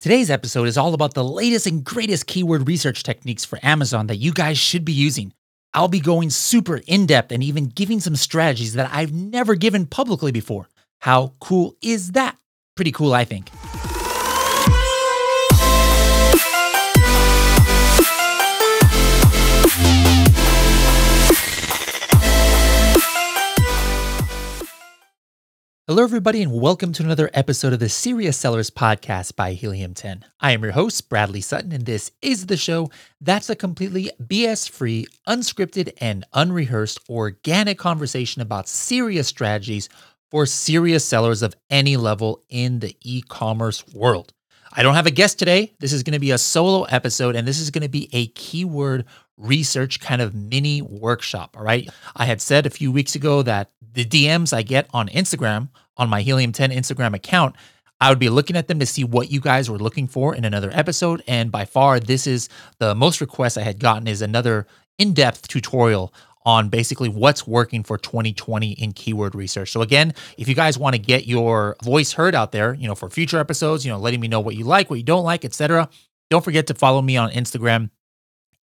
Today's episode is all about the latest and greatest keyword research techniques for Amazon that you guys should be using. I'll be going super in depth and even giving some strategies that I've never given publicly before. How cool is that? Pretty cool, I think. Hello, everybody, and welcome to another episode of the Serious Sellers Podcast by Helium 10. I am your host, Bradley Sutton, and this is the show that's a completely BS free, unscripted, and unrehearsed organic conversation about serious strategies for serious sellers of any level in the e commerce world. I don't have a guest today. This is going to be a solo episode, and this is going to be a keyword research kind of mini workshop. All right. I had said a few weeks ago that the DMs I get on Instagram, on my Helium 10 Instagram account, I would be looking at them to see what you guys were looking for in another episode. And by far, this is the most requests I had gotten is another in-depth tutorial on basically what's working for 2020 in keyword research. So again, if you guys want to get your voice heard out there, you know, for future episodes, you know, letting me know what you like, what you don't like, etc. Don't forget to follow me on Instagram,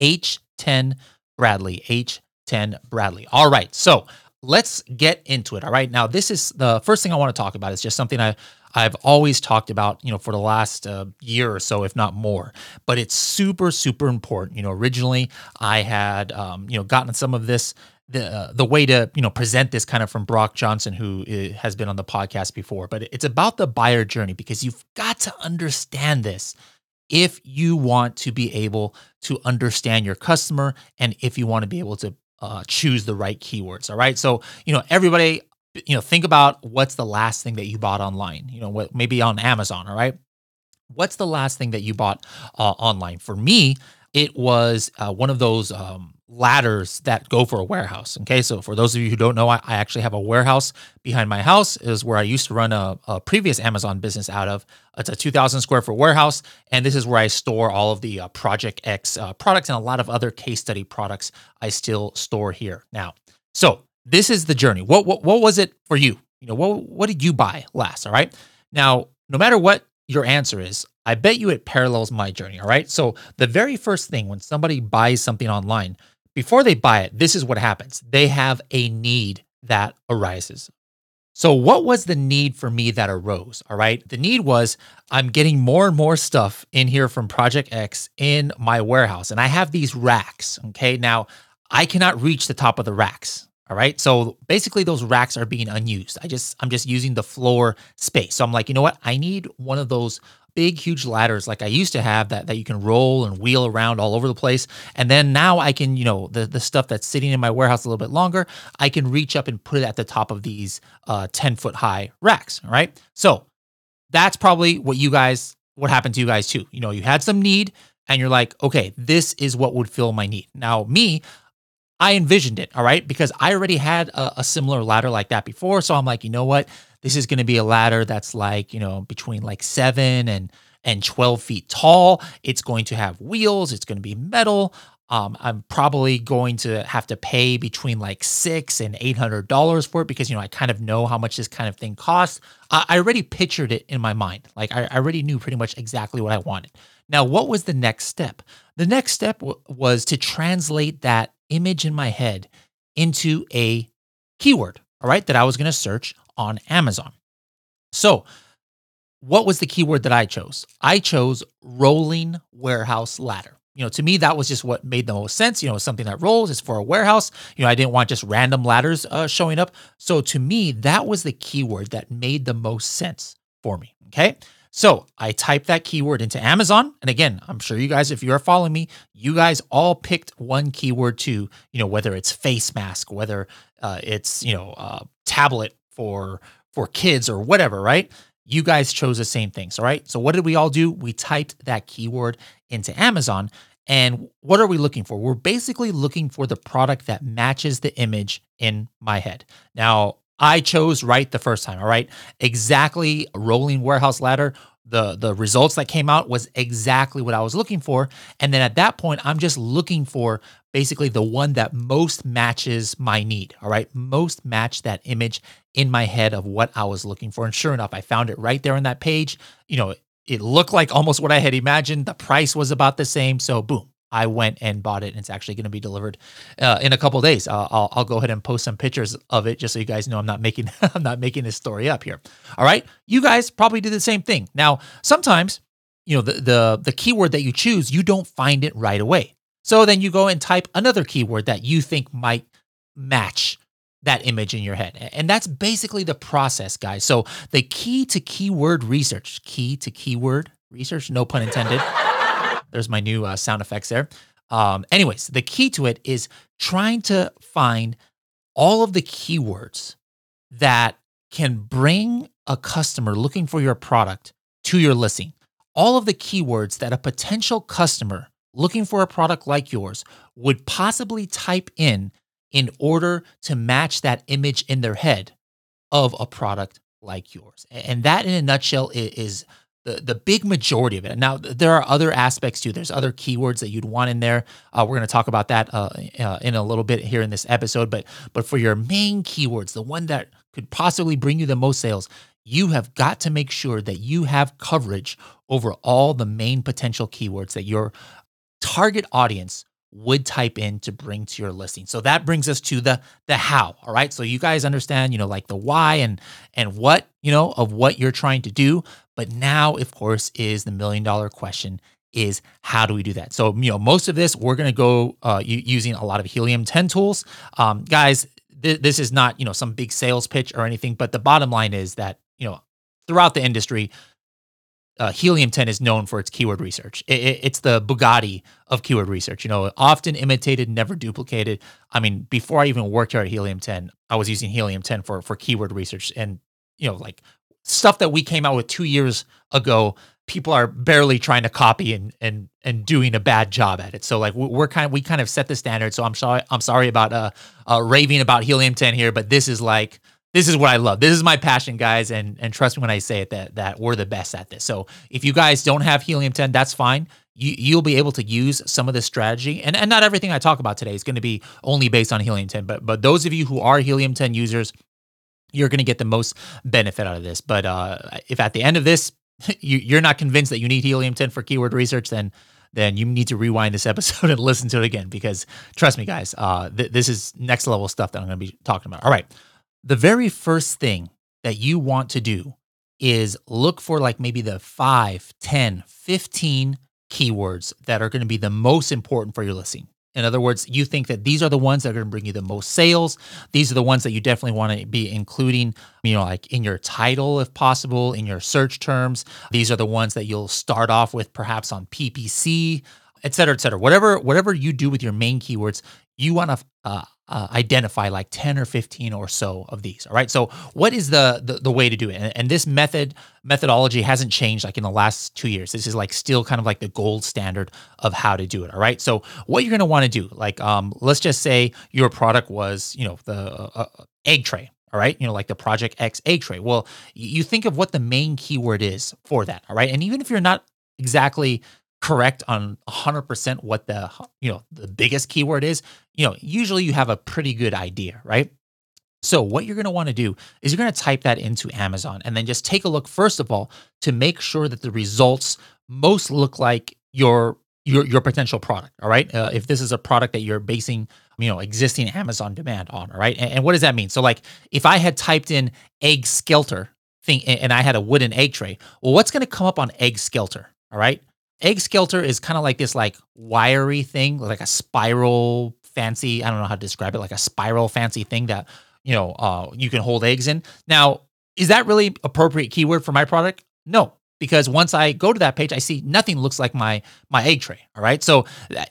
H10 Bradley, H10 Bradley. All right. So let's get into it. All right. Now, this is the first thing I want to talk about. It's just something I I've always talked about, you know, for the last uh, year or so, if not more. But it's super, super important. You know, originally I had, um, you know, gotten some of this the uh, the way to you know present this kind of from Brock Johnson, who has been on the podcast before. But it's about the buyer journey because you've got to understand this if you want to be able to understand your customer and if you want to be able to uh, choose the right keywords. All right. So, you know, everybody, you know, think about what's the last thing that you bought online, you know, what, maybe on Amazon. All right. What's the last thing that you bought uh, online? For me, it was uh, one of those um, ladders that go for a warehouse. Okay, so for those of you who don't know, I, I actually have a warehouse behind my house. Is where I used to run a, a, previous Amazon business out of. It's a 2,000 square foot warehouse, and this is where I store all of the uh, Project X uh, products and a lot of other case study products. I still store here now. So this is the journey. What what what was it for you? You know, what what did you buy last? All right. Now, no matter what your answer is, I bet you it parallels my journey. All right. So the very first thing when somebody buys something online, before they buy it, this is what happens they have a need that arises. So, what was the need for me that arose? All right. The need was I'm getting more and more stuff in here from Project X in my warehouse, and I have these racks. Okay. Now, I cannot reach the top of the racks. All right. So basically those racks are being unused. I just I'm just using the floor space. So I'm like, you know what? I need one of those big, huge ladders like I used to have that that you can roll and wheel around all over the place. And then now I can, you know, the the stuff that's sitting in my warehouse a little bit longer, I can reach up and put it at the top of these uh, 10 foot high racks. All right. So that's probably what you guys, what happened to you guys too. You know, you had some need and you're like, okay, this is what would fill my need. Now, me, I envisioned it, all right, because I already had a, a, similar ladder like that before. So I'm like, you know what? This is going to be a ladder that's like, you know, between like seven and and 12 feet tall. It's going to have wheels. It's going to be metal. Um, I'm probably going to have to pay between like six and eight hundred dollars for it because you know I kind of know how much this kind of thing costs. I, I already pictured it in my mind. Like I, I, already knew pretty much exactly what I wanted. Now, what was the next step? The next step w- was to translate that image in my head into a keyword. All right, that I was going to search on Amazon. So, what was the keyword that I chose? I chose rolling warehouse ladder. You know, to me, that was just what made the most sense. You know, something that rolls is for a warehouse. You know, I didn't want just random ladders uh, showing up. So to me, that was the keyword that made the most sense for me. Okay. So I typed that keyword into Amazon. And again, I'm sure you guys, if you're following me, you guys all picked one keyword to, you know, whether it's face mask, whether uh, it's, you know, uh, tablet for for kids or whatever, right? You guys chose the same things, all right? So what did we all do? We typed that keyword into Amazon. And what are we looking for? We're basically looking for the product that matches the image in my head. Now, I chose right the first time, all right? Exactly rolling warehouse ladder the the results that came out was exactly what I was looking for. And then at that point, I'm just looking for basically the one that most matches my need. All right. Most match that image in my head of what I was looking for. And sure enough, I found it right there on that page. You know, it looked like almost what I had imagined. The price was about the same. So boom, I went and bought it, and it's actually going to be delivered uh, in a couple days. Uh, I'll, I'll go ahead and post some pictures of it just so you guys know I'm not making I'm not making this story up here. All right, you guys probably do the same thing. Now, sometimes you know the the the keyword that you choose, you don't find it right away. So then you go and type another keyword that you think might match that image in your head. And that's basically the process, guys. So the key to keyword research, key to keyword research, no pun intended. There's my new uh, sound effects there. Um, anyways, the key to it is trying to find all of the keywords that can bring a customer looking for your product to your listing. All of the keywords that a potential customer looking for a product like yours would possibly type in in order to match that image in their head of a product like yours. And that, in a nutshell, is the, the big majority of it. Now, there are other aspects too. There's other keywords that you'd want in there. Uh, we're going to talk about that uh, uh, in a little bit here in this episode. But but for your main keywords, the one that could possibly bring you the most sales, you have got to make sure that you have coverage over all the main potential keywords that your target audience would type in to bring to your listing. So that brings us to the the how, all right? So you guys understand, you know, like the why and and what, you know, of what you're trying to do, but now of course is the million dollar question is how do we do that? So, you know, most of this we're going to go uh, using a lot of Helium 10 tools. Um, guys, th- this is not, you know, some big sales pitch or anything, but the bottom line is that, you know, throughout the industry, uh, Helium 10 is known for its keyword research. It, it, it's the Bugatti of keyword research. You know, often imitated, never duplicated. I mean, before I even worked here at Helium 10, I was using Helium 10 for for keyword research, and you know, like stuff that we came out with two years ago. People are barely trying to copy and and and doing a bad job at it. So like we're kind of we kind of set the standard. So I'm sorry I'm sorry about uh, uh raving about Helium 10 here, but this is like this is what I love. This is my passion, guys, and and trust me when I say it that that we're the best at this. So if you guys don't have helium 10, that's fine. You you'll be able to use some of this strategy, and and not everything I talk about today is going to be only based on helium 10. But but those of you who are helium 10 users, you're going to get the most benefit out of this. But uh, if at the end of this you, you're not convinced that you need helium 10 for keyword research, then then you need to rewind this episode and listen to it again because trust me, guys, uh, th- this is next level stuff that I'm going to be talking about. All right. The very first thing that you want to do is look for like maybe the 5, 10, 15 keywords that are going to be the most important for your listing. In other words, you think that these are the ones that are going to bring you the most sales. These are the ones that you definitely want to be including, you know, like in your title if possible, in your search terms. These are the ones that you'll start off with perhaps on PPC, et cetera, et cetera. Whatever, whatever you do with your main keywords, you want to uh, uh, identify like 10 or 15 or so of these all right? So what is the the, the way to do it? And, and, this method methodology hasn't changed like in the last two years. This is like still kind of like the gold standard of how to do it all right? So what you're going to want to do like um let's just say your product was you know the uh, uh, egg tray all right? You know like the project x egg tray. Well you think of what the main keyword is for that all right? And even if you're not exactly correct on 100% what the you know the biggest keyword is you know usually you have a pretty good idea right? So what you're going to want to do is you're going to type that into Amazon and then just take a look first of all to make sure that the results most look like your your your potential product all right? Uh, if this is a product that you're basing you know existing Amazon demand on all right? And, and what does that mean? So like if I had typed in egg skelter thing and I had a wooden egg tray well what's going to come up on egg skelter all right Egg Skelter is kind of like this like wiry thing, like a spiral fancy. I don't know how to describe it, like a spiral fancy thing that you know uh, you can hold eggs in. Now, is that really appropriate keyword for my product? No, because once I go to that page, I see nothing looks like my my egg tray. All right, so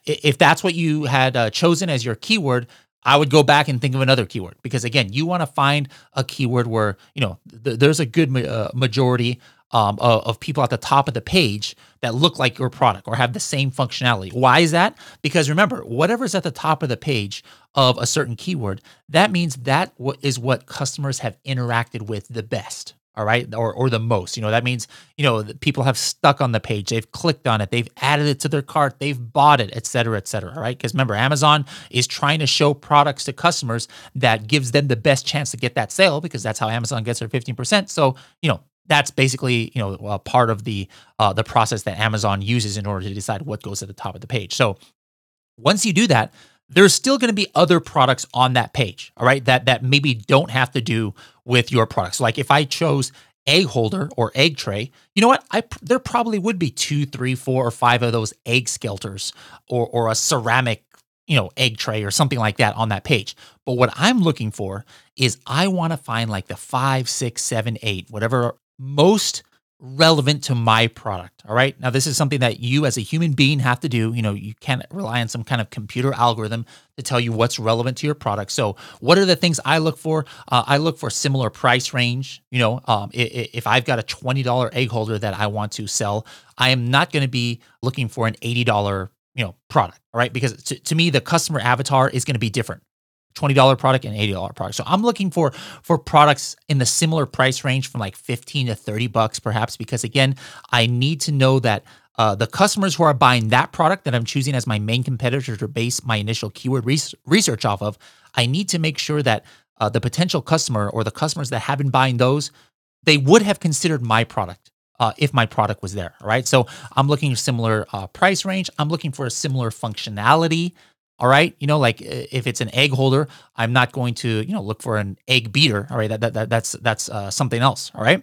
if that's what you had uh, chosen as your keyword, I would go back and think of another keyword because again, you want to find a keyword where you know th- there's a good ma- uh, majority um, of, of, people at the top of the page that look like your product or have the same functionality. Why is that? Because remember, whatever's at the top of the page of a certain keyword, that means that is what customers have interacted with the best. All right, or or the most. You know, that means you know people have stuck on the page, they've clicked on it, they've added it to their cart, they've bought it, et cetera, et cetera. Right, because remember, Amazon is trying to show products to customers that gives them the best chance to get that sale because that's how Amazon gets their fifteen percent. So you know that's basically you know part of the uh, the process that Amazon uses in order to decide what goes at the top of the page. So once you do that, there's still going to be other products on that page, all right, that that maybe don't have to do with your products. Like if I chose egg holder or egg tray, you know what? I there probably would be two, three, four, or five of those egg skelters or or a ceramic, you know, egg tray or something like that on that page. But what I'm looking for is I want to find like the five, six, seven, eight, whatever most relevant to my product. All right. Now, this is something that you as a human being have to do. You know, you can't rely on some kind of computer algorithm to tell you what's relevant to your product. So, what are the things I look for? Uh, I look for similar price range. You know, um, if, I've got a $20 egg holder that I want to sell, I am not going to be looking for an $80 you know product all right because to, to me the customer avatar is going to be different $20 product and $80 product. So I'm looking for for products in the similar price range from like 15 to 30 bucks perhaps because again, I need to know that uh, the customers who are buying that product that I'm choosing as my main competitor to base my initial keyword research off of, I need to make sure that uh, the potential customer or the customers that have been buying those, they would have considered my product uh, if my product was there. Right. So I'm looking similar uh, price range. I'm looking for a similar functionality. All right. You know, like if it's an egg holder, I'm not going to, you know, look for an egg beater. All right. That, that, that that's, that's uh, something else. All right.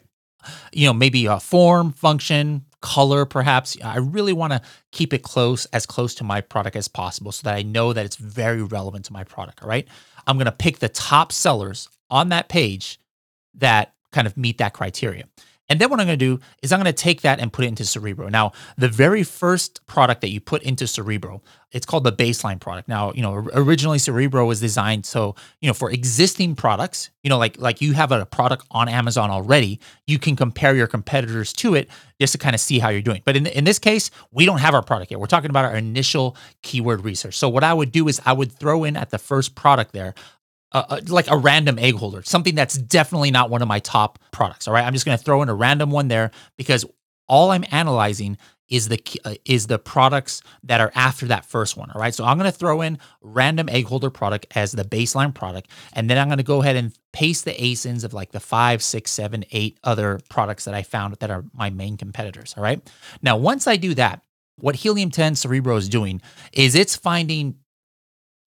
You know, maybe a form, function, color, perhaps. I really want to keep it close, as close to my product as possible so that I know that it's very relevant to my product. All right. I'm going to pick the top sellers on that page that kind of meet that criteria. And then what I'm going to do is I'm going to take that and put it into Cerebro. Now, the very first product that you put into Cerebro, it's called the baseline product. Now, you know, originally Cerebro was designed so, you know, for existing products, you know, like like you have a product on Amazon already, you can compare your competitors to it just to kind of see how you're doing. But in in this case, we don't have our product yet. We're talking about our initial keyword research. So what I would do is I would throw in at the first product there uh, like a random egg holder, something that's definitely not one of my top products. All right, I'm just going to throw in a random one there because all I'm analyzing is the uh, is the products that are after that first one. All right, so I'm going to throw in random egg holder product as the baseline product, and then I'm going to go ahead and paste the ASINs of like the five, six, seven, eight other products that I found that are my main competitors. All right, now once I do that, what Helium 10 Cerebro is doing is it's finding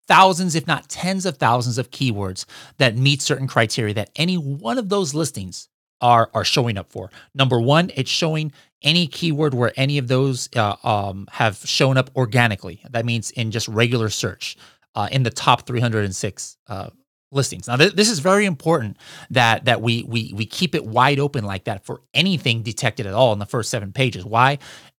thousands, if not tens of thousands of keywords that meet certain criteria that any one of those listings are are showing up for. Number one, it's showing any keyword where any of those uh, um, have shown up organically. That means in just regular search uh, in the top 306 uh, listings. Now, th- this is very important that that we we we keep it wide open like that for anything detected at all in the first seven pages. Why?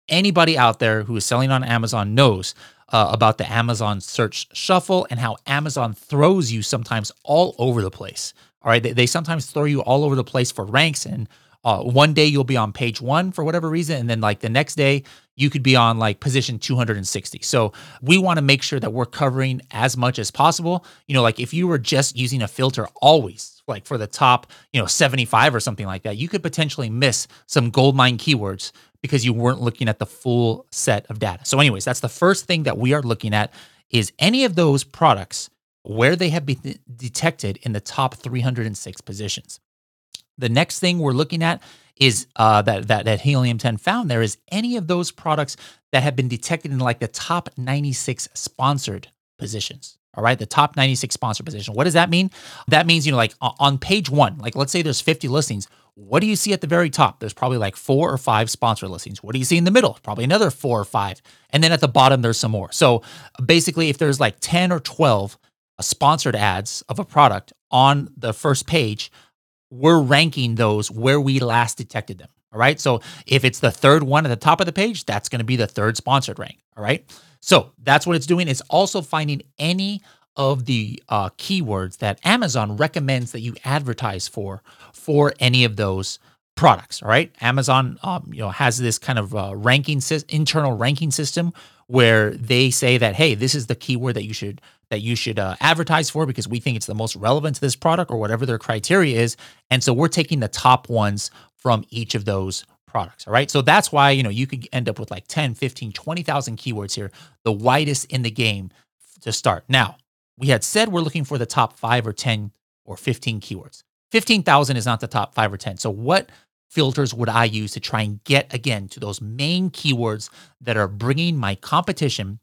Anybody out there who is selling on Amazon knows uh, about the Amazon search shuffle and how Amazon throws you sometimes all over the place. All right. They, they sometimes throw you all over the place for ranks. And uh, one day you'll be on page one for whatever reason. And then, like, the next day, you could be on like position 260. So we want to make sure that we're covering as much as possible. You know, like if you were just using a filter always, like for the top, you know, 75 or something like that, you could potentially miss some gold mine keywords because you weren't looking at the full set of data. So, anyways, that's the first thing that we are looking at is any of those products where they have been detected in the top 306 positions. The next thing we're looking at is uh, that, that that Helium 10 found there is any of those products that have been detected in like the top 96 sponsored positions. All right, the top 96 sponsor position. What does that mean? That means, you know, like on page one, like let's say there's 50 listings. What do you see at the very top? There's probably like four or five sponsor listings. What do you see in the middle? Probably another four or five. And then at the bottom, there's some more. So basically, if there's like 10 or 12 uh, sponsored ads of a product on the first page, we're ranking those where we last detected them. All right. So if it's the third one at the top of the page, that's going to be the third sponsored rank. All right. So that's what it's doing. It's also finding any of the uh, keywords that Amazon recommends that you advertise for for any of those products. All right, Amazon, um, you know, has this kind of uh, ranking internal ranking system where they say that hey, this is the keyword that you should that you should uh, advertise for because we think it's the most relevant to this product or whatever their criteria is. And so we're taking the top ones from each of those products. All right. So that's why, you know, you could end up with like 10, 15, 20,000 keywords here, the widest in the game to start. Now, we had said we're looking for the top five or 10 or 15 keywords. 15,000 is not the top five or 10. So what filters would I use to try and get again to those main keywords that are bringing my competition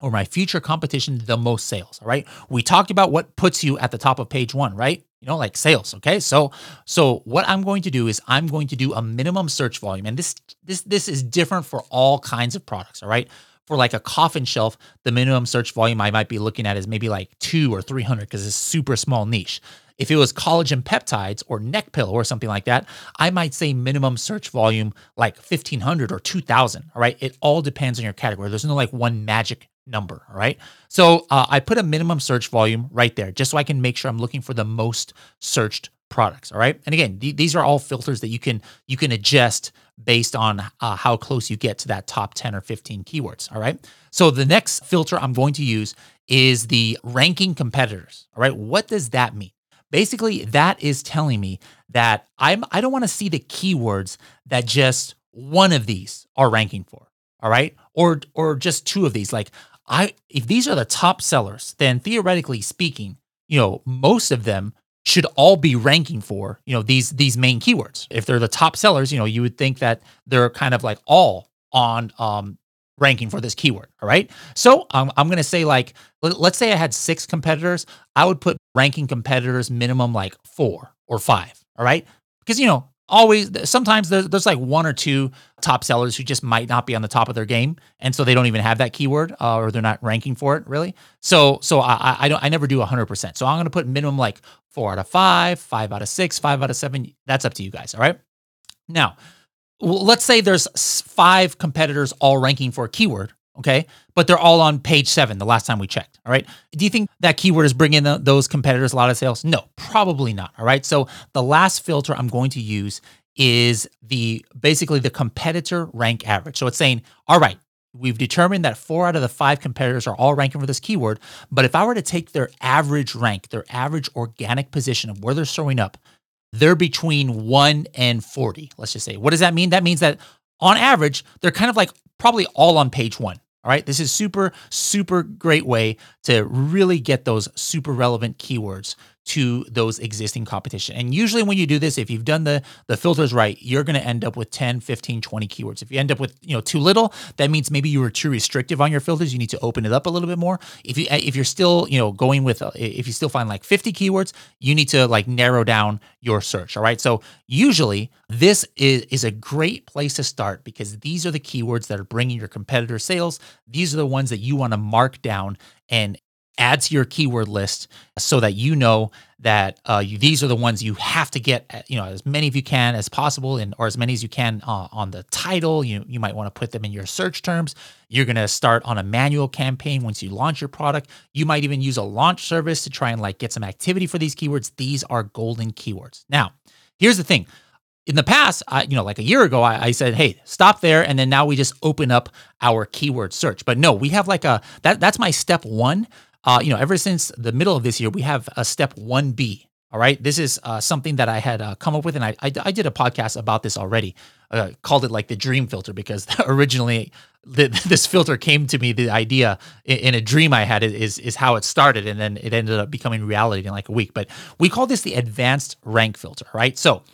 or my future competition the most sales all right we talked about what puts you at the top of page 1 right you know like sales okay so so what i'm going to do is i'm going to do a minimum search volume and this this this is different for all kinds of products all right for like a coffin shelf the minimum search volume i might be looking at is maybe like 2 or 300 because it's super small niche if it was collagen peptides or neck pillow or something like that, I might say minimum search volume like 1500 or 2000. All right. It all depends on your category. There's no like one magic number. All right. So uh, I put a minimum search volume right there just so I can make sure I'm looking for the most searched products. All right. And again, th- these are all filters that you can you can adjust based on uh, how close you get to that top 10 or 15 keywords. All right. So the next filter I'm going to use is the ranking competitors. All right. What does that mean? Basically, that is telling me that I'm I don't want to see the keywords that just one of these are ranking for. All right? Or or just two of these. Like I if these are the top sellers, then theoretically speaking, you know, most of them should all be ranking for, you know, these these main keywords. If they're the top sellers, you know, you would think that they're kind of like all on um ranking for this keyword. All right. So um, I'm going to say, like, let's say I had six competitors. I would put ranking competitors minimum like four or five. All right. Because, you know, always, sometimes there's, there's like one or two top sellers who just might not be on the top of their game. And so they don't even have that keyword uh, or they're not ranking for it really. So, so I, I don't, I never do 100%. So I'm going to put minimum like four out of five, five out of six, five out of seven. That's up to you guys. All right. Now, let's say there's five competitors all ranking for a keyword, okay? But they're all on page seven the last time we checked, all right? Do you think that keyword is bringing the, those competitors a lot of sales? No, probably not, all right? So the last filter I'm going to use is the basically the competitor rank average. So it's saying, all right, we've determined that four out of the five competitors are all ranking for this keyword. But if I were to take their average rank, their average organic position of where they're showing up, they're between 1 and 40, let's just say. What does that mean? That means that on average, they're kind of like probably all on page 1. All right, this is super, super great way to really get those super relevant keywords to those existing competition. And usually when you do this, if you've done the the filters right, you're going to end up with 10, 15, 20 keywords. If you end up with, you know, too little, that means maybe you were too restrictive on your filters. You need to open it up a little bit more. If you if you're still, you know, going with uh, if you still find like 50 keywords, you need to like narrow down your search, all right? So usually this is is a great place to start because these are the keywords that are bringing your competitor sales. These are the ones that you want to mark down and add to your keyword list so that you know that uh, you, these are the ones you have to get uh, you know as many of you can as possible and or as many as you can uh, on the title. You you might want to put them in your search terms. You're going to start on a manual campaign once you launch your product. You might even use a launch service to try and like get some activity for these keywords. These are golden keywords. Now here's the thing. In the past, I, you know, like a year ago, I, I, said, "Hey, stop there," and then now we just open up our keyword search. But no, we have like a that that's my step one uh, you know, ever since the middle of this year, we have a step 1B. All right. This is uh, something that I had uh, come up with, and I, I, I, did a podcast about this already. Uh, called it like the dream filter because originally the, this filter came to me. The idea in, in, a dream I had is is how it started, and then it ended up becoming reality in like a week. But we call this the advanced rank filter, right? So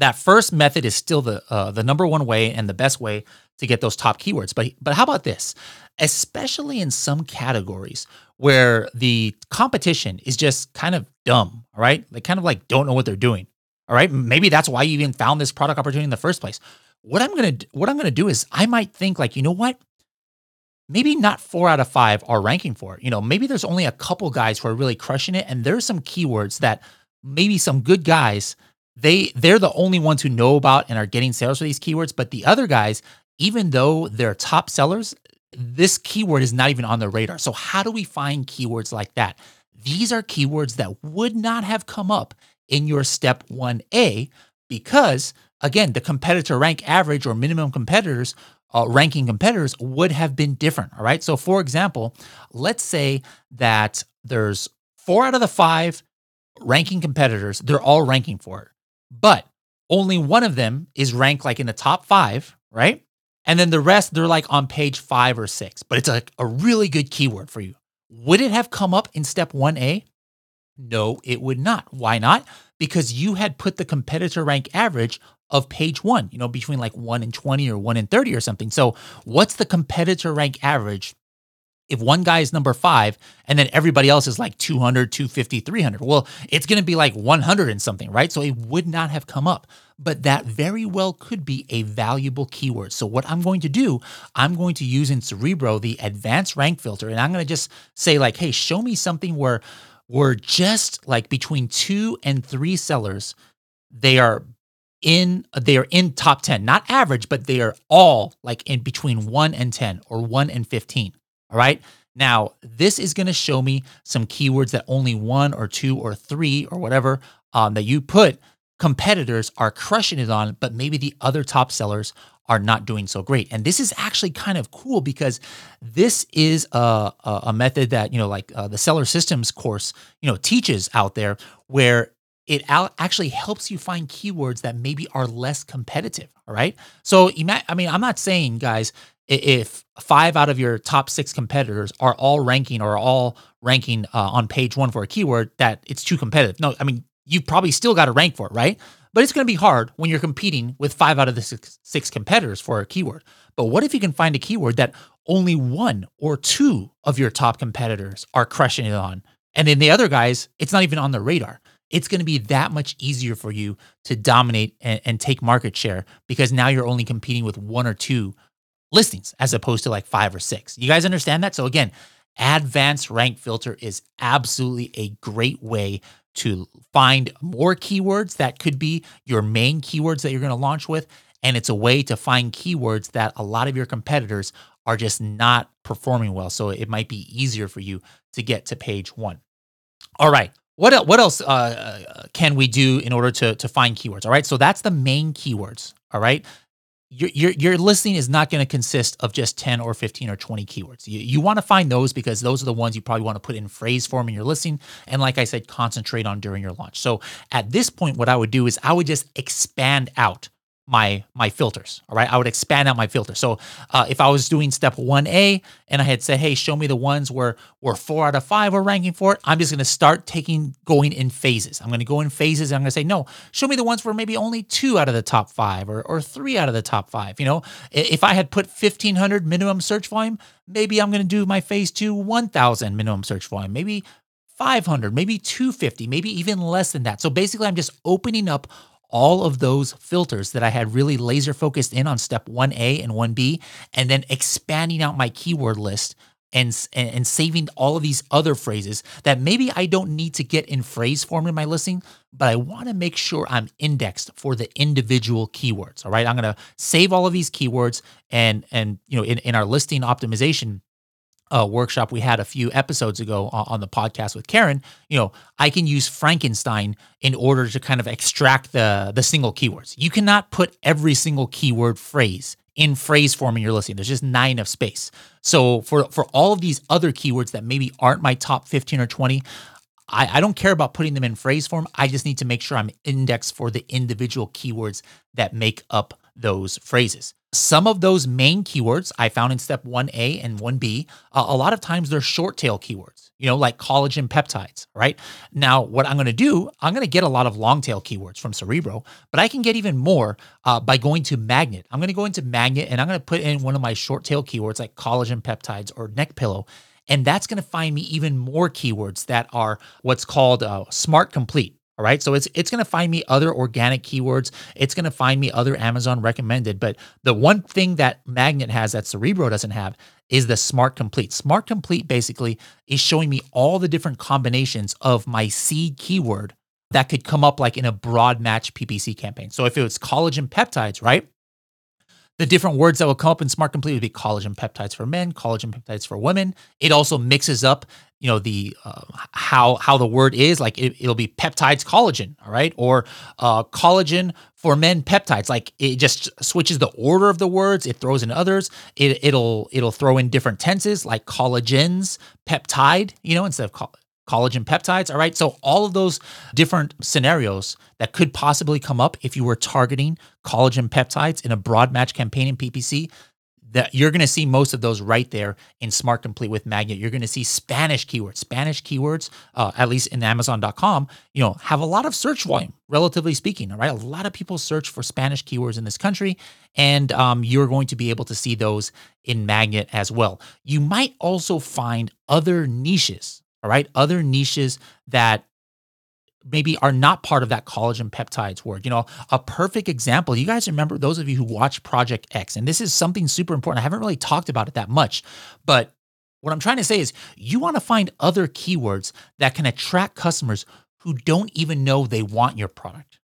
that first method is still the uh, the number one way and the best way to get those top keywords. But but how about this? Especially in some categories where the competition is just kind of dumb, all right? They kind of like don't know what they're doing. All right? Maybe that's why you even found this product opportunity in the first place. What I'm going to what I'm going to do is I might think like, you know what? Maybe not 4 out of 5 are ranking for it. You know, maybe there's only a couple guys who are really crushing it and there's some keywords that maybe some good guys they they're the only ones who know about and are getting sales for these keywords, but the other guys even though they're top sellers, this keyword is not even on their radar. So, how do we find keywords like that? These are keywords that would not have come up in your step 1A because, again, the competitor rank average or minimum competitors, uh, ranking competitors would have been different. All right. So, for example, let's say that there's four out of the five ranking competitors, they're all ranking for it, but only one of them is ranked like in the top five, right? And then the rest, they're like on page five or six, but it's like a really good keyword for you. Would it have come up in step 1A? No, it would not. Why not? Because you had put the competitor rank average of page one, you know, between like one and 20 or one and 30 or something. So, what's the competitor rank average if one guy is number five and then everybody else is like 200, 250, 300, well, it's going to be like 100 and something, right? So it would not have come up. But that very well could be a valuable keyword. So what I'm going to do, I'm going to use in Cerebro the advanced rank filter, and I'm going to just say like, hey, show me something where we're just like between two and three sellers, they are in they are in top 10 not average but they are all like in between 1 and 10 or 1 and 15 all right. Now, this is going to show me some keywords that only one or two or three or whatever um, that you put competitors are crushing it on, but maybe the other top sellers are not doing so great. And this is actually kind of cool because this is a, a method that, you know, like uh, the seller systems course, you know, teaches out there where it actually helps you find keywords that maybe are less competitive. All right. So, I mean, I'm not saying, guys, if five out of your top six competitors are all ranking or all ranking uh, on page one for a keyword, that it's too competitive. No, I mean, you've probably still got to rank for it, right? But it's going to be hard when you're competing with five out of the six, six competitors for a keyword. But what if you can find a keyword that only one or two of your top competitors are crushing it on? And then the other guys, it's not even on the radar. It's going to be that much easier for you to dominate and, and take market share because now you're only competing with one or two listings as opposed to like five or six. You guys understand that? So again, advanced rank filter is absolutely a great way to find more keywords that could be your main keywords that you're going to launch with. And it's a way to find keywords that a lot of your competitors are just not performing well. So it might be easier for you to get to page one. All right. What what else uh, uh can we do in order to, to find keywords? All right. So that's the main keywords. All right your, your, your listing is not going to consist of just 10 or 15 or 20 keywords. You, you want to find those because those are the ones you probably want to put in phrase form in your listing. And like I said, concentrate on during your launch. So at this point, what I would do is I would just expand out my my filters. All right, I would expand out my filter. So uh, if I was doing step one A and I had said, hey, show me the ones where where four out of five are ranking for it, I'm just going to start taking going in phases. I'm going to go in phases. And I'm going to say, no, show me the ones where maybe only two out of the top five or or three out of the top five. You know, if I had put 1500 minimum search volume, maybe I'm going to do my phase two 1000 minimum search volume. Maybe 500, maybe 250, maybe even less than that. So basically, I'm just opening up all of those filters that I had really laser focused in on step 1A and 1B, and then expanding out my keyword list and, and saving all of these other phrases that maybe I don't need to get in phrase form in my listing, but I want to make sure I'm indexed for the individual keywords. All right. I'm going to save all of these keywords and, and, you know, in, in our listing optimization, uh, workshop we had a few episodes ago on the podcast with Karen, you know, I can use Frankenstein in order to kind of extract the the single keywords. You cannot put every single keyword phrase in phrase form in your listing. There's just not enough space. So for for all of these other keywords that maybe aren't my top 15 or 20, I, I don't care about putting them in phrase form. I just need to make sure I'm indexed for the individual keywords that make up those phrases. Some of those main keywords I found in step 1A and 1B, uh, a lot of times they're short tail keywords, you know, like collagen peptides, right? Now, what I'm going to do, I'm going to get a lot of long tail keywords from Cerebro, but I can get even more uh, by going to Magnet. I'm going to go into Magnet and I'm going to put in one of my short tail keywords like collagen peptides or neck pillow. And that's going to find me even more keywords that are what's called uh, smart complete. All right. So it's it's going to find me other organic keywords. It's going to find me other Amazon recommended. But the one thing that Magnet has that Cerebro doesn't have is the Smart Complete. Smart Complete basically is showing me all the different combinations of my seed keyword that could come up like in a broad match PPC campaign. So if it was collagen peptides, right? The different words that will come up in Smart Complete would be collagen peptides for men, collagen peptides for women. It also mixes up, you know, the uh, how how the word is. Like it, will be peptides collagen, all right, or uh, collagen for men peptides. Like it just switches the order of the words. It throws in others. It, it'll it'll throw in different tenses like collagens peptide, you know, instead of co- collagen peptides. All right. So, all of those different scenarios that could possibly come up if you were targeting collagen peptides in a broad match campaign in PPC, that you're going to see most of those right there in Smart Complete with Magnet. You're going to see Spanish keywords. Spanish keywords, uh, at least in Amazon.com, you know, have a lot of search volume, relatively speaking. All right, a lot of people search for Spanish keywords in this country, and um, you're going to be able to see those in Magnet as well. You might also find other niches. All right, other niches that maybe are not part of that collagen peptides word. You know, a perfect example, you guys remember those of you who watch Project X, and this is something super important. I haven't really talked about it that much, but what I'm trying to say is you want to find other keywords that can attract customers who don't even know they want your product.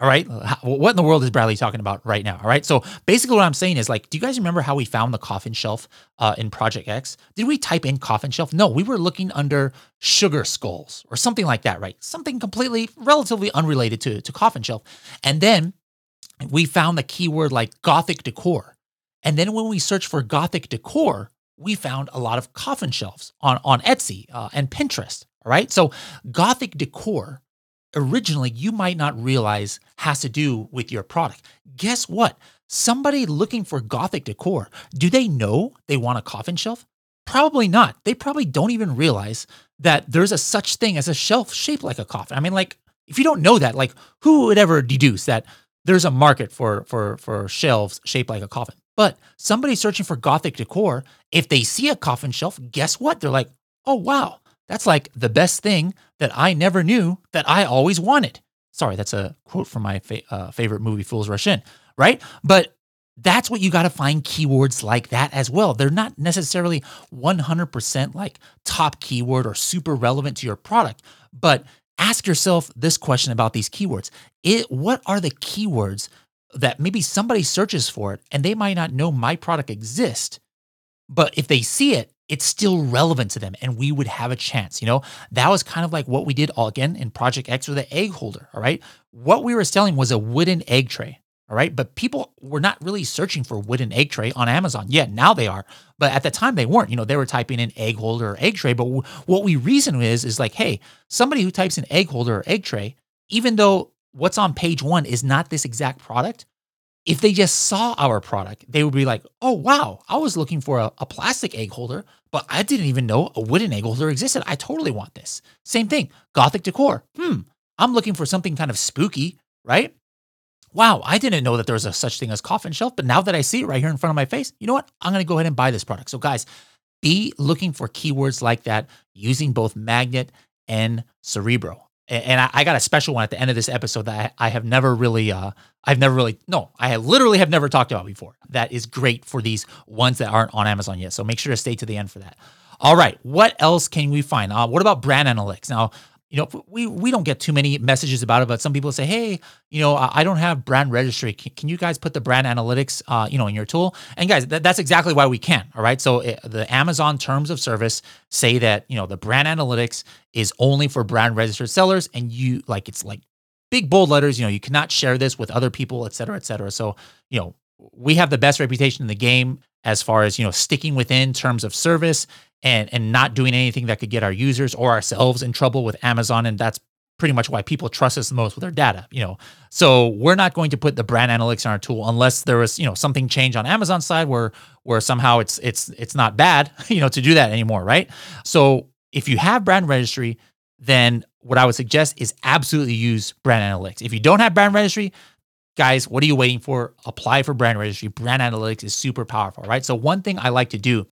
All right. What in the world is Bradley talking about right now? All right. So basically, what I'm saying is like, do you guys remember how we found the coffin shelf uh, in Project X? Did we type in coffin shelf? No, we were looking under sugar skulls or something like that, right? Something completely, relatively unrelated to, to coffin shelf. And then we found the keyword like Gothic decor. And then when we searched for Gothic decor, we found a lot of coffin shelves on, on Etsy uh, and Pinterest. All right. So Gothic decor originally you might not realize has to do with your product. Guess what? Somebody looking for gothic decor, do they know they want a coffin shelf? Probably not. They probably don't even realize that there's a such thing as a shelf shaped like a coffin. I mean, like if you don't know that, like who would ever deduce that there's a market for for for shelves shaped like a coffin? But somebody searching for gothic decor, if they see a coffin shelf, guess what? They're like, "Oh wow, that's like the best thing that I never knew that I always wanted. Sorry, that's a quote from my fa- uh, favorite movie, Fools Rush In, right? But that's what you got to find keywords like that as well. They're not necessarily 100% like top keyword or super relevant to your product, but ask yourself this question about these keywords. It, what are the keywords that maybe somebody searches for it and they might not know my product exists, but if they see it, it's still relevant to them and we would have a chance. You know, that was kind of like what we did all again in Project X with the egg holder. All right. What we were selling was a wooden egg tray. All right. But people were not really searching for wooden egg tray on Amazon. Yeah, now they are. But at the time they weren't. You know, they were typing in egg holder or egg tray. But w- what we reason is, is like, hey, somebody who types in egg holder or egg tray, even though what's on page one is not this exact product, if they just saw our product, they would be like, oh, wow, I was looking for a, a, plastic egg holder, but I didn't even know a wooden egg holder existed. I totally want this. Same thing, Gothic decor. Hmm, I'm looking for something kind of spooky, right? Wow, I didn't know that there was a such thing as coffin shelf, but now that I see it right here in front of my face, you know what? I'm to go ahead and buy this product. So, guys, be looking for keywords like that using both Magnet and Cerebro and I, got a special one at the end of this episode that I, I have never really, uh, I've never really, no, I literally have never talked about before. That is great for these ones that aren't on Amazon yet. So make sure to stay to the end for that. All right, what else can we find? Uh, what about brand analytics? Now, you know, we we don't get too many messages about it, but some people say, hey, you know, I don't have brand registry. Can, can you guys put the brand analytics, uh, you know, in your tool? And guys, that, that's exactly why we can. All right. So it, the Amazon terms of service say that you know the brand analytics is only for brand registered sellers, and you like it's like big bold letters. You know, you cannot share this with other people, et cetera, et cetera. So you know, we have the best reputation in the game as far as you know sticking within terms of service and and not doing anything that could get our users or ourselves in trouble with Amazon and that's pretty much why people trust us the most with their data you know so we're not going to put the brand analytics in our tool unless there was you know something changed on Amazon side where where somehow it's it's it's not bad you know to do that anymore right so if you have brand registry then what I would suggest is absolutely use brand analytics if you don't have brand registry guys, what are you waiting for? Apply for brand registry. Brand analytics is super powerful, right? So, one thing I like to do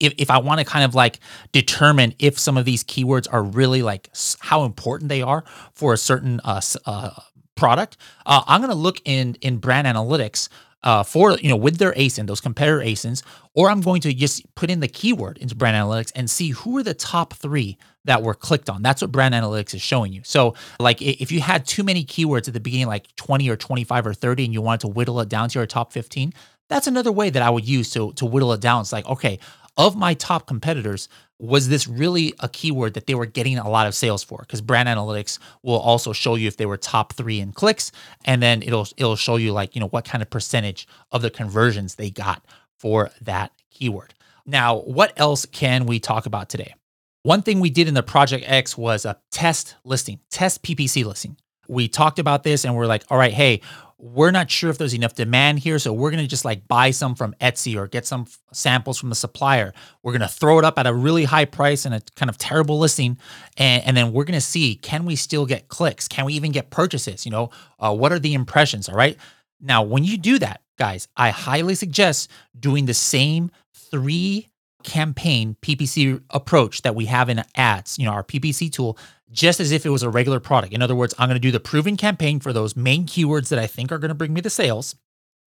if, if I want to kind of like determine if some of these keywords are really like how important they are for a certain uh, uh, product, uh, I'm going to look in in brand analytics uh, for you know with their ASIN, those competitor ASINs, or I'm going to just put in the keyword into brand analytics and see who are the top three that were clicked on. That's what brand analytics is showing you. So like if you had too many keywords at the beginning, like 20 or 25 or 30, and you wanted to whittle it down to your top 15, that's another way that I would use to to whittle it down. It's like okay, of my top competitors, was this really a keyword that they were getting a lot of sales for? Because brand analytics will also show you if they were top three in clicks, and then it'll it'll show you like you know what kind of percentage of the conversions they got for that keyword. Now, what else can we talk about today? One thing we did in the Project X was a test listing, test PPC listing. We talked about this and we're like, all right, hey, we're not sure if there's enough demand here. So we're going to just like buy some from Etsy or get some f- samples from the supplier. We're going to throw it up at a really high price and a kind of terrible listing. And, and then we're going to see can we still get clicks? Can we even get purchases? You know, uh, what are the impressions? All right. Now, when you do that, guys, I highly suggest doing the same three campaign PPC approach that we have in ads, you know, our PPC tool, just as if it was a regular product. In other words, I'm going to do the proven campaign for those main keywords that I think are going to bring me the sales.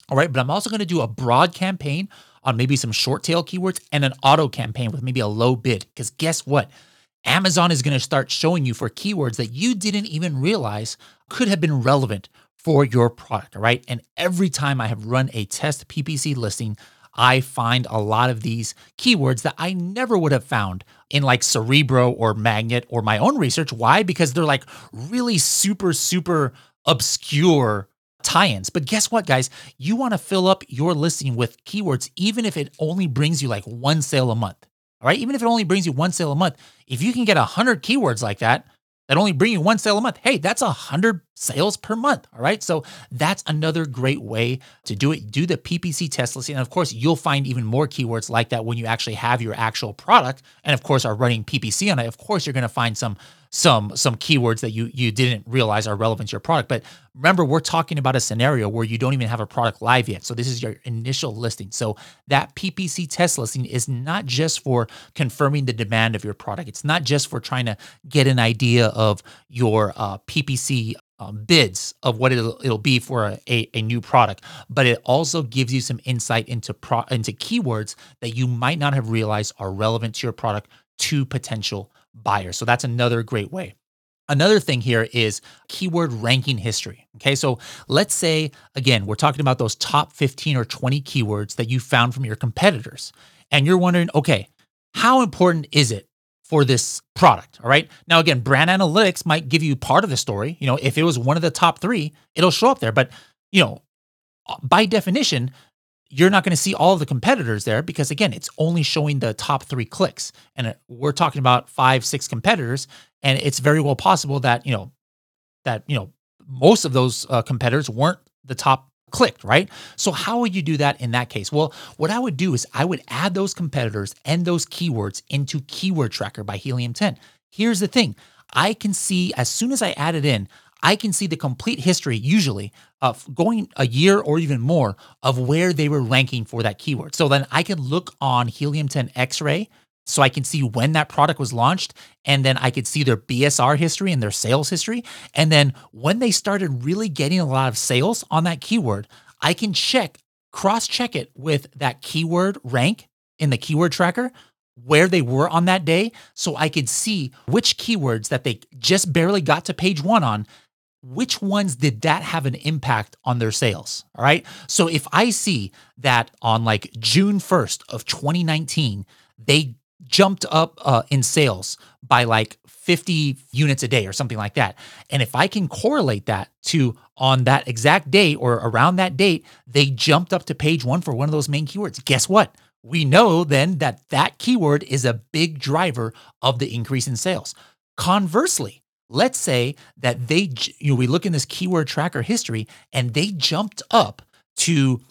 All right. But I'm also going to do a broad campaign on maybe some short tail keywords and an auto campaign with maybe a low bid. Because guess what? Amazon is going to start showing you for keywords that you didn't even realize could have been relevant for your product. All right. And every time I have run a test PPC listing, I find a lot of these keywords that I never would have found in like Cerebro or Magnet or my own research. Why? Because they're like really super, super obscure tie-ins. But guess what, guys? You want to fill up your listing with keywords, even if it only brings you like one sale a month. All right. Even if it only brings you one sale a month, if you can get a hundred keywords like that, that only bring you one sale a month. Hey, that's a hundred sales per month. All right. So that's another great way to do it. Do the PPC test listing. And of course, you'll find even more keywords like that when you actually have your actual product. And of course, are running PPC on it. Of course, you're going to find some some some keywords that you you didn't realize are relevant to your product. But remember, we're talking about a scenario where you don't even have a product live yet. So this is your initial listing. So that PPC test listing is not just for confirming the demand of your product. It's not just for trying to get an idea of your uh, PPC um, bids of what it'll, it'll be for a, a, a, new product, but it also gives you some insight into pro, into keywords that you might not have realized are relevant to your product to potential buyers. So that's another great way. Another thing here is keyword ranking history. Okay, so let's say, again, we're talking about those top 15 or 20 keywords that you found from your competitors. And you're wondering, okay, how important is it for this product? All right. Now, again, brand analytics might give you part of the story. You know, if it was one of the top three, it'll show up there. But, you know, by definition, you're not going to see all the competitors there because again it's only showing the top three clicks and we're talking about five six competitors and it's very well possible that you know that you know most of those uh, competitors weren't the top clicked right? So how would you do that in that case? Well what i would do is i would add those competitors and those keywords into keyword tracker by helium 10 here's the thing. I can see as soon as i add it in I can see the complete history, usually of going a year or even more, of where they were ranking for that keyword. So then I can look on Helium 10 X ray so I can see when that product was launched. And then I could see their BSR history and their sales history. And then when they started really getting a lot of sales on that keyword, I can check, cross check it with that keyword rank in the keyword tracker where they were on that day so I could see which keywords that they just barely got to page one on which ones did that have an impact on their sales? All right. So if I see that on like June 1st of 2019, they jumped up uh, in sales by like 50 units a day or something like that. And if I can correlate that to on that exact date or around that date, they jumped up to page one for one of those main keywords. Guess what? We know then that that keyword is a big driver of the increase in sales. Conversely, Let's say that they, you know, we look in this keyword tracker history and they jumped up to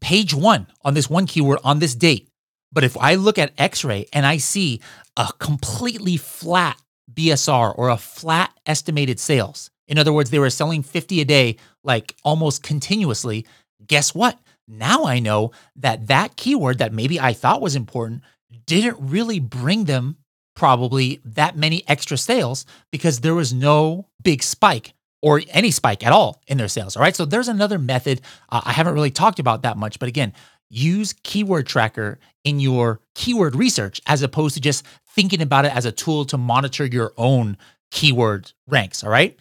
page one on this one keyword on this date. But if I look at x ray and I see a completely flat BSR or a flat estimated sales, in other words, they were selling 50 a day like almost continuously, guess what? Now I know that that keyword that maybe I thought was important didn't really bring them probably that many extra sales because there was no big spike or any spike at all in their sales. All right. So there's another method uh, I haven't really talked about that much, but again, use keyword tracker in your keyword research as opposed to just thinking about it as a tool to monitor your own keyword ranks. All right.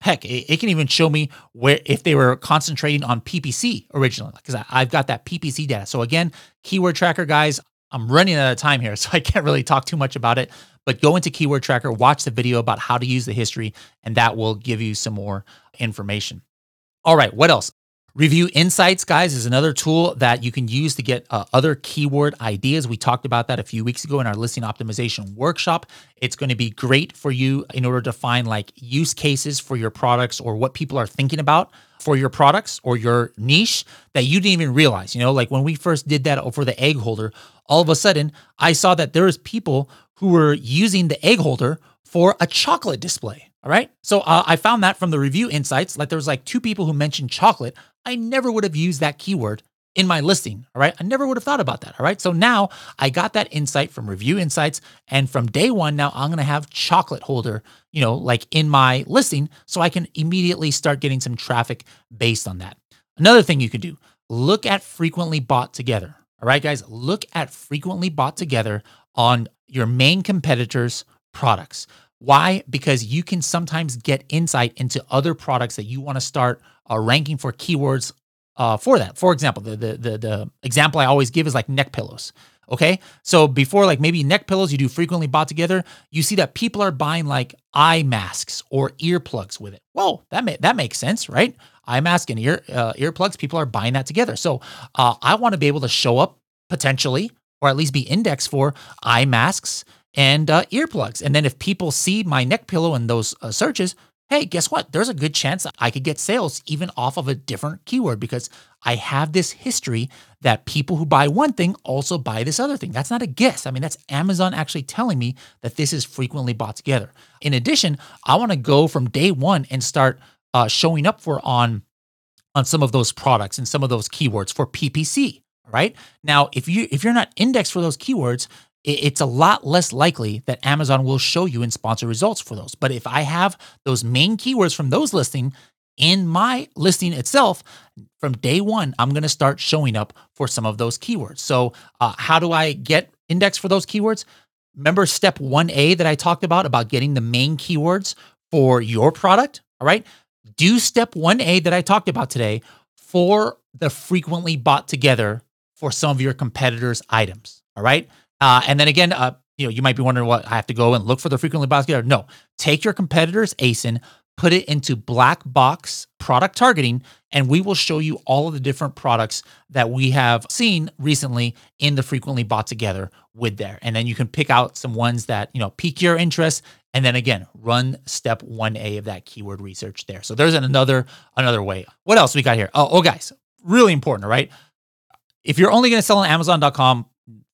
Heck, it, it can even show me where if they were concentrating on PPC originally, because I've got that PPC data. So again, keyword tracker guys, I'm running out of time here, so I can't really talk too much about it. But go into Keyword Tracker, watch the video about how to use the history, and that will give you some more information. All right, what else? Review Insights, guys, is another tool that you can use to get uh, other keyword ideas. We talked about that a few weeks ago in our listing optimization workshop. It's going to be great for you in order to find like use cases for your products or what people are thinking about for your products or your niche that you didn't even realize. You know, like when we first did that for the egg holder, all of a sudden I saw that there was people who were using the egg holder for a chocolate display. All right. So uh, I found that from the review insights. Like there was like two people who mentioned chocolate. I never would have used that keyword in my listing. All right. I never would have thought about that. All right. So now I got that insight from review insights. And from day one, now I'm going to have chocolate holder, you know, like in my listing. So I can immediately start getting some traffic based on that. Another thing you can do look at frequently bought together. All right, guys, look at frequently bought together on your main competitors' products. Why? Because you can sometimes get insight into other products that you want to start uh, ranking for keywords uh, for that. For example, the, the the the example I always give is like neck pillows. Okay, so before like maybe neck pillows, you do frequently bought together. You see that people are buying like eye masks or earplugs with it. Whoa, that may, that makes sense, right? Eye mask and ear uh, earplugs, people are buying that together. So uh, I want to be able to show up potentially, or at least be indexed for eye masks and uh, earplugs. And then if people see my neck pillow in those uh, searches, hey, guess what? There's a good chance I could get sales even off of a different keyword because I have this history that people who buy one thing also buy this other thing. That's not a guess. I mean, that's Amazon actually telling me that this is frequently bought together. In addition, I want to go from day one and start uh, showing up for on on some of those products and some of those keywords for PPC. Right now, if you if you're not indexed for those keywords, it's a lot less likely that Amazon will show you in sponsor results for those. But if I have those main keywords from those listing in my listing itself, from day one, I'm going to start showing up for some of those keywords. So, uh, how do I get index for those keywords? Remember step 1A that I talked about, about getting the main keywords for your product? All right. Do step 1A that I talked about today for the frequently bought together for some of your competitors' items. All right. Uh, and then again, uh, you know, you might be wondering what I have to go and look for the frequently bought together. No, take your competitor's ASIN, put it into black box product targeting, and we will show you all of the different products that we have seen recently in the frequently bought together with there. And then you can pick out some ones that, you know, pique your interest. And then again, run step 1A of that keyword research there. So there's another another way. What else we got here? Oh, oh guys, really important, right? If you're only going to sell on Amazon.com,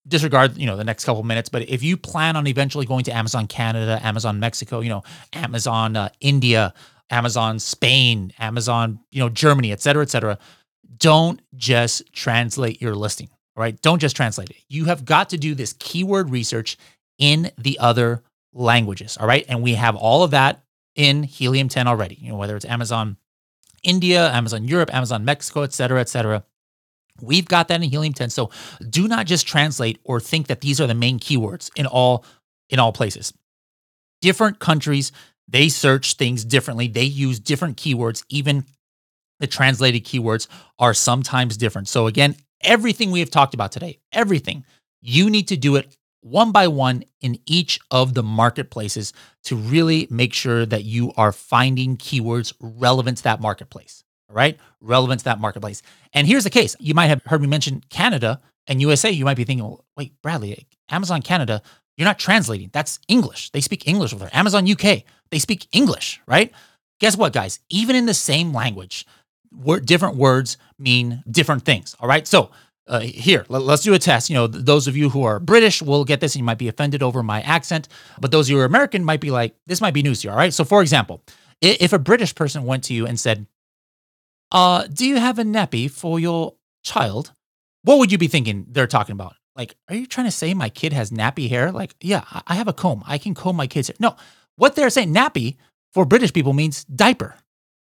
disregard you know the next couple minutes but if you plan on eventually going to amazon canada amazon mexico you know amazon uh, india amazon spain amazon you know germany et cetera et cetera don't just translate your listing right? Don't just translate it. You have got to do this keyword research in the other languages all right? And we have all of that in helium 10 already you know whether it's amazon india amazon europe amazon mexico et cetera et cetera We've got that in Helium 10. So do not just translate or think that these are the main keywords in all in all places. Different countries, they search things differently. They use different keywords. Even the translated keywords are sometimes different. So again, everything we have talked about today, everything, you need to do it one by one in each of the marketplaces to really make sure that you are finding keywords relevant to that marketplace right? Relevant to that marketplace. And here's the case you might have heard me mention Canada and USA. You might be thinking, well, wait, Bradley, Amazon Canada, you're not translating. That's English. They speak English over there. Amazon UK, they speak English, right? Guess what, guys? Even in the same language, different words mean different things. All right. So uh, here, let, us do a test. You know, those of you who are British will get this and you might be offended over my accent, but those who are American might be like, this might be news to you. All right. So, for example, if a British person went to you and said, uh, do you have a nappy for your child? What would you be thinking they're talking about? Like, are you trying to say my kid has nappy hair? Like, yeah, I have a comb. I can comb my kid's hair. No, what they're saying, nappy for British people means diaper.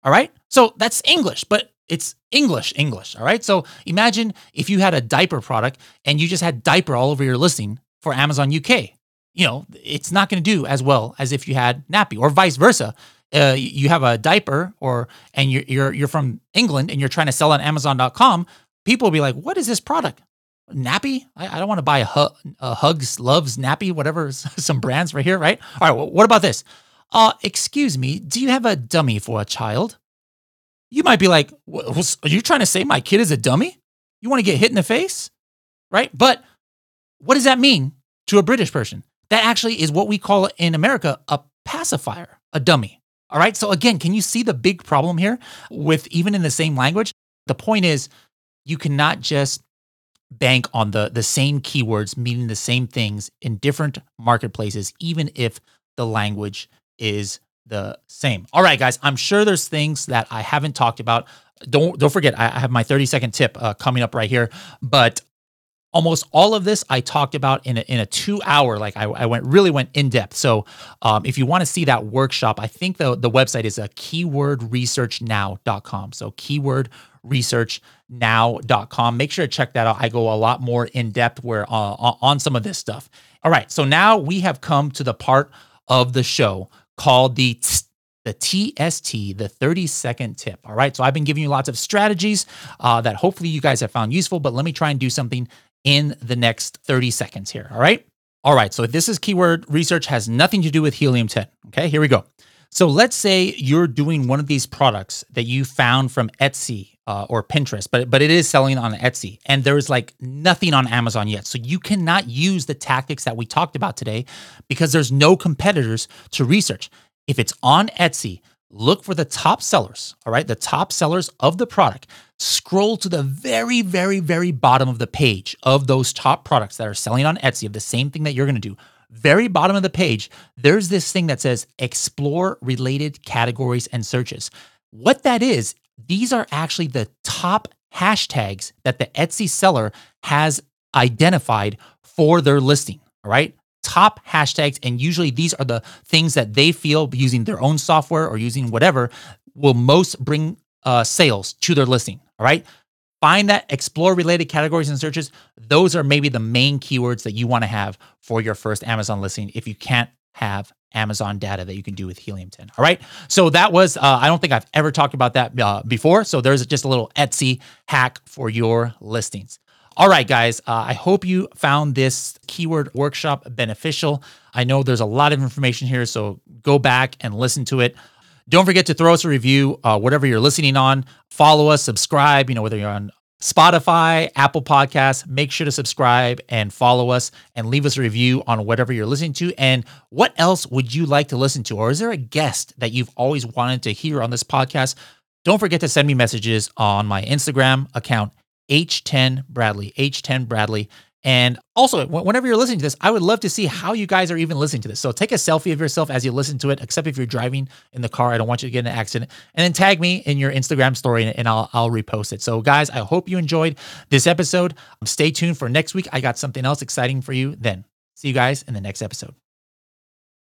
All right. So that's English, but it's English, English. All right. So imagine if you had a diaper product and you just had diaper all over your listing for Amazon UK. You know, it's not going to do as well as if you had nappy or vice versa uh, you have a diaper or and you're, you're you're from England and you're trying to sell on Amazon.com, people will be like, "What is this product? Nappy? I, I don't want to buy a, hu- a, Hugs Loves Nappy, whatever some brands right here, right? All right, well, what about this? Uh, excuse me, do you have a dummy for a child? You might be like, are you trying to say my kid is a dummy? You want to get hit in the face? Right? But what does that mean to a British person? That actually is what we call in America a pacifier, a dummy. All right. So again, can you see the big problem here with even in the same language? The point is you cannot just bank on the the same keywords meaning the same things in different marketplaces, even if the language is the same. All right, guys, I'm sure there's things that I haven't talked about. Don't don't forget, I have my 30 second tip uh, coming up right here. But almost all of this I talked about in a, in a two hour, like I, I went really went in depth. So um, if you want to see that workshop, I think the, the website is a keywordresearchnow.com. So keywordresearchnow.com. Make sure to check that out. I go a lot more in depth where uh, on some of this stuff. All right. So now we have come to the part of the show called the the TST, the 30 second tip. All right. So I've been giving you lots of strategies uh, that hopefully you guys have found useful, but let me try and do something in the next 30 seconds here. All right. All right. So this is keyword research, has nothing to do with helium 10. Okay. Here we go. So let's say you're doing one of these products that you found from Etsy uh, or Pinterest, but but it is selling on Etsy, and there's like nothing on Amazon yet. So you cannot use the tactics that we talked about today because there's no competitors to research. If it's on Etsy, look for the top sellers, all right? The top sellers of the product. Scroll to the very, very, very bottom of the page of those top products that are selling on Etsy of the same thing that you're gonna do. Very bottom of the page, there's this thing that says explore related categories and searches. What that is, these are actually the top hashtags that the Etsy seller has identified for their listing, all right? Top hashtags. And usually these are the things that they feel using their own software or using whatever will most bring uh, sales to their listing. All right. Find that explore related categories and searches. Those are maybe the main keywords that you want to have for your first Amazon listing if you can't have Amazon data that you can do with Helium 10. All right. So that was, uh, I don't think I've ever talked about that uh, before. So there's just a little Etsy hack for your listings. All right, guys, uh, I hope you found this keyword workshop beneficial. I know there's a lot of information here, so go back and listen to it. Don't forget to throw us a review, uh, whatever you're listening on. Follow us, subscribe, you know, whether you're on Spotify, Apple Podcasts, make sure to subscribe and follow us and leave us a review on whatever you're listening to. And what else would you like to listen to? Or is there a guest that you've always wanted to hear on this podcast? Don't forget to send me messages on my Instagram account H10 Bradley, H10 Bradley. And also, whenever you're listening to this, I would love to see how you guys are even listening to this. So take a selfie of yourself as you listen to it, except if you're driving in the car. I don't want you to get in an accident. And then tag me in your Instagram story and I'll, I'll repost it. So, guys, I hope you enjoyed this episode. Stay tuned for next week. I got something else exciting for you then. See you guys in the next episode.